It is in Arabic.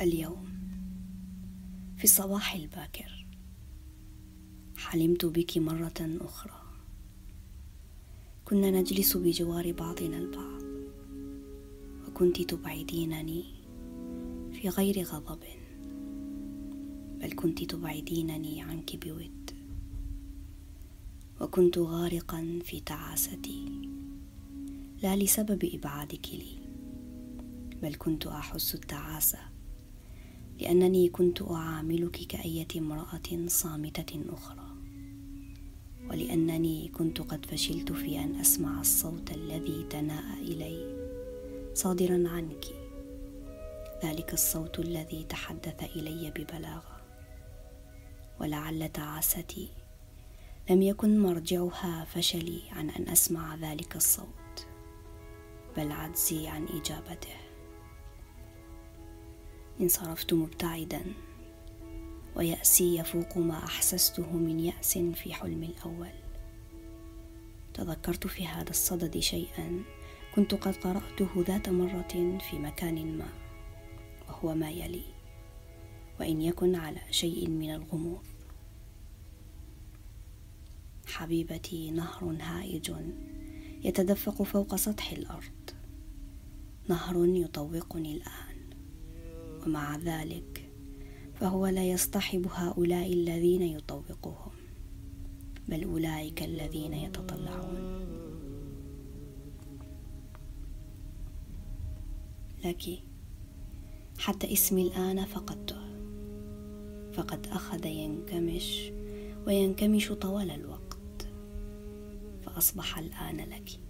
اليوم. في الصباح الباكر حلمت بك مرة أخرى. كنا نجلس بجوار بعضنا البعض وكنت تبعدينني في غير غضب بل كنت تبعدينني عنك بود. وكنت غارقا في تعاستي لا لسبب إبعادك لي بل كنت أحس التعاسة. لانني كنت أعاملك كأية امرأة صامتة أخرى. ولأنني كنت قد فشلت في أن أسمع الصوت الذي تناء إلي صادرا عنك. ذلك الصوت الذي تحدث إلي ببلاغة. ولعل تعاستي لم يكن مرجعها فشلي عن أن أسمع ذلك الصوت بل عجزي عن إجابته. انصرفت مبتعدا ويأسي يفوق ما أحسسته من يأس في حلمي الأول. تذكرت في هذا الصدد شيئا كنت قد قرأته ذات مرة في مكان ما وهو ما يلي وإن يكن على شيء من الغموض. حبيبتي نهر هائج يتدفق فوق سطح الأرض. نهر يطوقني الآن. ومع ذلك فهو لا يصطحب هؤلاء الذين يطوقهم بل أولئك الذين يتطلعون. لك حتى اسمي الآن فقدته فقد أخذ ينكمش وينكمش طوال الوقت فأصبح الآن لك.